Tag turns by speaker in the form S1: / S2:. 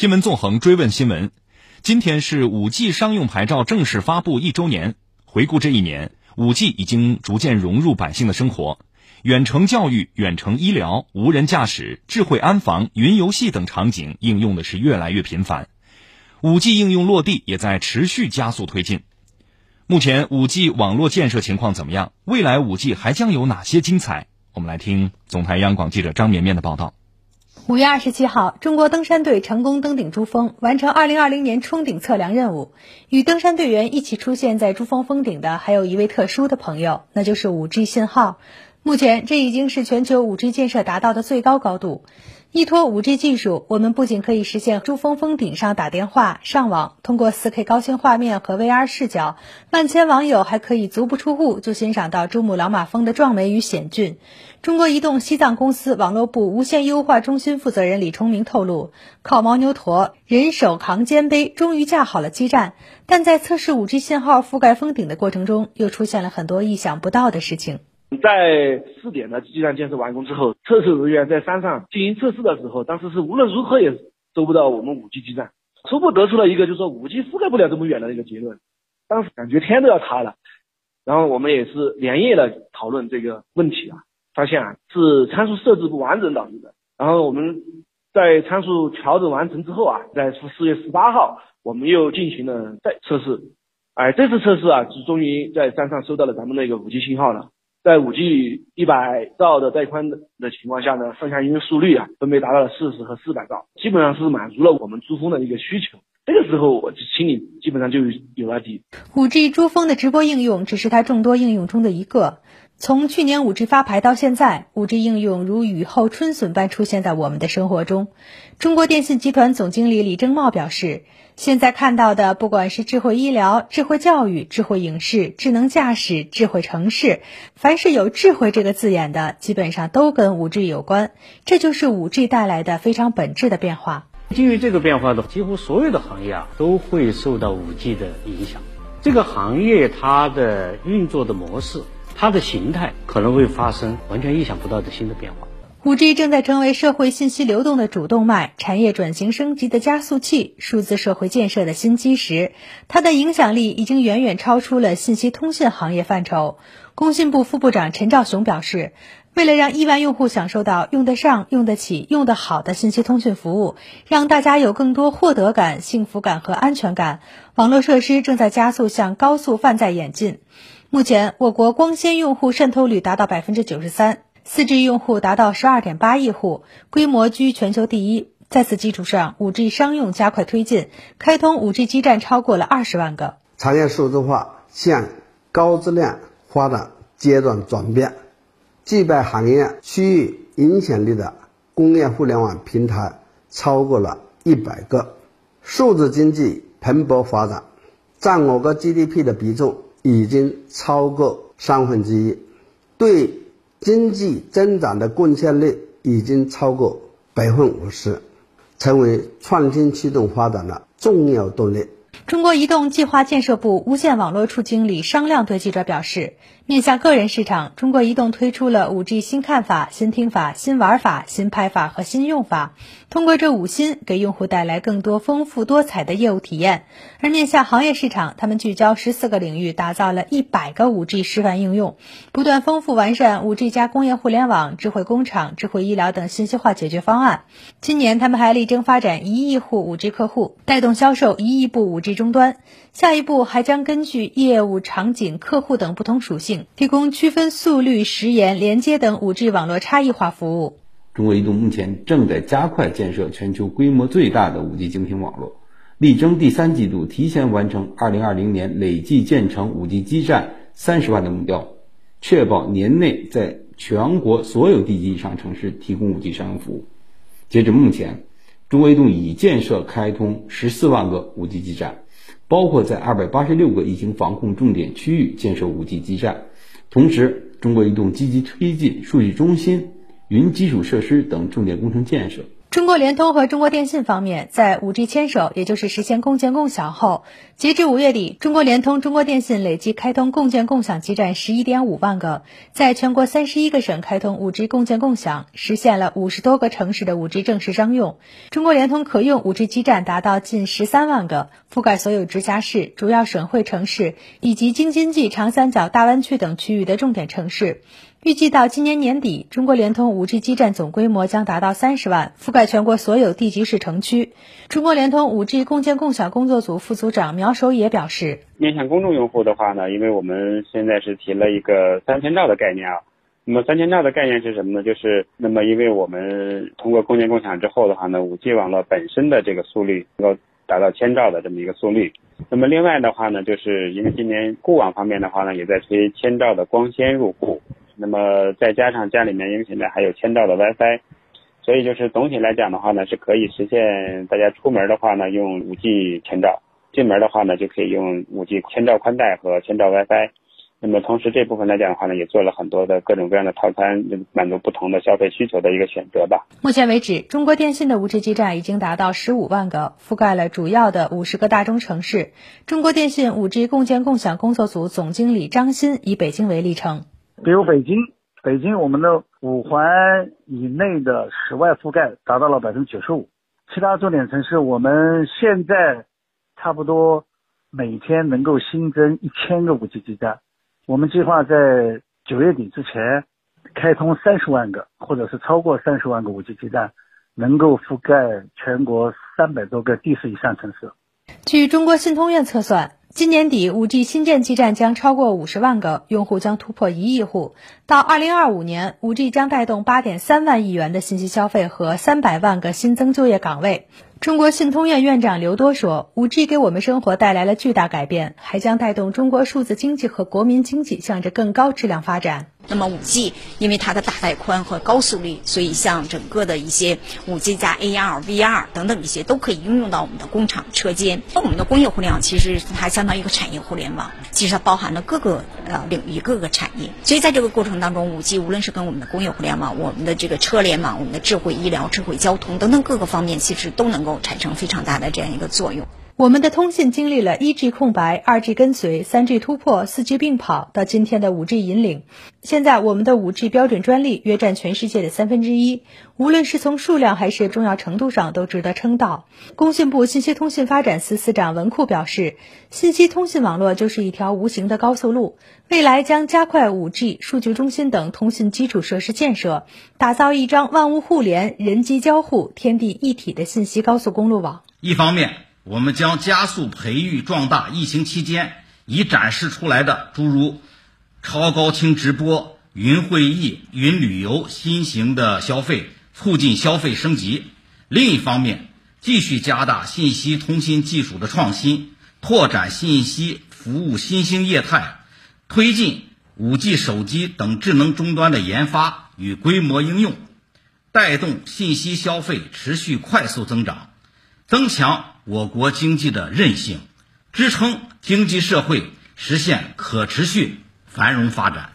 S1: 新闻纵横追问新闻，今天是五 G 商用牌照正式发布一周年。回顾这一年，五 G 已经逐渐融入百姓的生活，远程教育、远程医疗、无人驾驶、智慧安防、云游戏等场景应用的是越来越频繁。五 G 应用落地也在持续加速推进。目前五 G 网络建设情况怎么样？未来五 G 还将有哪些精彩？我们来听总台央广记者张绵绵的报道。
S2: 五月二十七号，中国登山队成功登顶珠峰，完成二零二零年冲顶测量任务。与登山队员一起出现在珠峰峰顶的，还有一位特殊的朋友，那就是五 G 信号。目前，这已经是全球五 G 建设达到的最高高度。依托 5G 技术，我们不仅可以实现珠峰峰顶上打电话、上网，通过 4K 高清画面和 VR 视角，万千网友还可以足不出户就欣赏到珠穆朗玛峰的壮美与险峻。中国移动西藏公司网络部无线优化中心负责人李崇明透露，靠牦牛驼，人手扛肩背，终于架好了基站。但在测试 5G 信号覆盖峰顶的过程中，又出现了很多意想不到的事情。
S3: 在试点的基站建设完工之后，测试人员在山上进行测试的时候，当时是无论如何也收不到我们五 G 基站，初步得出了一个就是说五 G 覆盖不了这么远的一个结论，当时感觉天都要塌了。然后我们也是连夜的讨论这个问题啊，发现啊是参数设置不完整导致的。然后我们在参数调整完成之后啊，在四月十八号我们又进行了再测试，哎，这次测试啊是终于在山上收到了咱们那个五 G 信号了。在五 G 一百兆的带宽的情况下呢，上下运速率啊分别达到了四十和四百兆，基本上是满足了我们珠峰的一个需求。这个时候我心里基本上就有了底。
S2: 五 G 珠峰的直播应用只是它众多应用中的一个。从去年五 G 发牌到现在，五 G 应用如雨后春笋般出现在我们的生活中。中国电信集团总经理李正茂表示，现在看到的，不管是智慧医疗、智慧教育、智慧影视、智能驾驶、智慧城市，凡是有“智慧”这个字眼的，基本上都跟五 G 有关。这就是五 G 带来的非常本质的变化。
S4: 基于这个变化的，几乎所有的行业啊，都会受到五 G 的影响。这个行业它的运作的模式。它的形态可能会发生完全意想不到的新的变化。
S2: 五 G 正在成为社会信息流动的主动脉，产业转型升级的加速器，数字社会建设的新基石。它的影响力已经远远超出了信息通信行业范畴。工信部副部长陈肇雄表示，为了让亿万用户享受到用得上、用得起、用得好的信息通讯服务，让大家有更多获得感、幸福感和安全感，网络设施正在加速向高速泛在演进。目前，我国光纤用户渗透率达到百分之九十三，四 G 用户达到十二点八亿户，规模居全球第一。在此基础上，五 G 商用加快推进，开通五 G 基站超过了二十万个。
S5: 产业数字化向高质量发展阶段转变，具备行业区域影响力的工业互联网平台超过了一百个，数字经济蓬勃发展，占我国 GDP 的比重。已经超过三分之一，对经济增长的贡献率已经超过百分五十，成为创新驱动发展的重要动力。
S2: 中国移动计划建设部无线网络处经理商亮对记者表示，面向个人市场，中国移动推出了 5G 新看法、新听法、新玩法、新拍法和新用法，通过这五新，给用户带来更多丰富多彩的业务体验。而面向行业市场，他们聚焦十四个领域，打造了一百个 5G 示范应用，不断丰富完善 5G 加工业互联网、智慧工厂、智慧医疗等信息化解决方案。今年，他们还力争发展一亿户 5G 客户，带动销售一亿部 5G。终端，下一步还将根据业务场景、客户等不同属性，提供区分速率、时延、连接等 5G 网络差异化服务。
S6: 中国移动目前正在加快建设全球规模最大的 5G 精品网络，力争第三季度提前完成2020年累计建成 5G 基站30万的目标，确保年内在全国所有地级以上城市提供 5G 商用服务。截至目前，中国移动已建设开通十四万个 5G 基站。包括在二百八十六个疫情防控重点区域建设 5G 基站，同时，中国移动积极推进数据中心、云基础设施等重点工程建设。
S2: 中国联通和中国电信方面在 5G 牵手，也就是实现共建共享后，截至五月底，中国联通、中国电信累计开通共建共享基站11.5万个，在全国31个省开通 5G 共建共享，实现了五十多个城市的 5G 正式商用。中国联通可用 5G 基站达到近13万个，覆盖所有直辖市、主要省会城市以及京津冀、长三角、大湾区等区域的重点城市。预计到今年年底，中国联通 5G 基站总规模将达到三十万，覆盖全国所有地级市城区。中国联通 5G 共建共享工作组副组长苗守野表示：“
S7: 面向公众用户的话呢，因为我们现在是提了一个三千兆的概念啊。那么三千兆的概念是什么呢？就是那么因为我们通过共建共享之后的话呢，5G 网络本身的这个速率能够达到千兆的这么一个速率。那么另外的话呢，就是因为今年固网方面的话呢，也在推千兆的光纤入户。”那么再加上家里面因为现在还有千兆的 WiFi，所以就是总体来讲的话呢，是可以实现大家出门的话呢用 5G 千兆，进门的话呢就可以用 5G 千兆宽带和千兆 WiFi。那么同时这部分来讲的话呢，也做了很多的各种各样的套餐，满足不同的消费需求的一个选择吧。
S2: 目前为止，中国电信的 5G 基站已经达到15万个，覆盖了主要的50个大中城市。中国电信 5G 共建共享工作组总经理张鑫以北京为例称。
S8: 比如北京，北京我们的五环以内的室外覆盖达到了百分之九十五，其他重点城市我们现在差不多每天能够新增一千个五 G 基站，我们计划在九月底之前开通三十万个，或者是超过三十万个五 G 基站，能够覆盖全国三百多个地市以上城市。
S2: 据中国信通院测算。今年底，5G 新建基站将超过五十万个，用户将突破一亿户。到2025年，5G 将带动八点三万亿元的信息消费和三百万个新增就业岗位。中国信通院院长刘多说：“5G 给我们生活带来了巨大改变，还将带动中国数字经济和国民经济向着更高质量发展。”
S9: 那么五 G 因为它的大带宽和高速率，所以像整个的一些五 G 加 AR、VR 等等一些都可以应用到我们的工厂车间。那我们的工业互联网其实它相当于一个产业互联网，其实它包含了各个呃领域、各个产业。所以在这个过程当中，五 G 无论是跟我们的工业互联网、我们的这个车联网、我们的智慧医疗、智慧交通等等各个方面，其实都能够产生非常大的这样一个作用。
S2: 我们的通信经历了一 G 空白、二 G 跟随、三 G 突破、四 G 并跑，到今天的五 G 引领。现在我们的五 G 标准专利约占全世界的三分之一，无论是从数量还是重要程度上，都值得称道。工信部信息通信发展司司长文库表示，信息通信网络就是一条无形的高速路，未来将加快五 G、数据中心等通信基础设施建设，打造一张万物互联、人机交互、天地一体的信息高速公路网。
S10: 一方面，我们将加速培育壮大疫情期间已展示出来的诸如超高清直播、云会议、云旅游新型的消费，促进消费升级；另一方面，继续加大信息通信技术的创新，拓展信息服务新兴业态，推进 5G 手机等智能终端的研发与规模应用，带动信息消费持续快速增长，增强。我国经济的韧性，支撑经济社会实现可持续繁荣发展。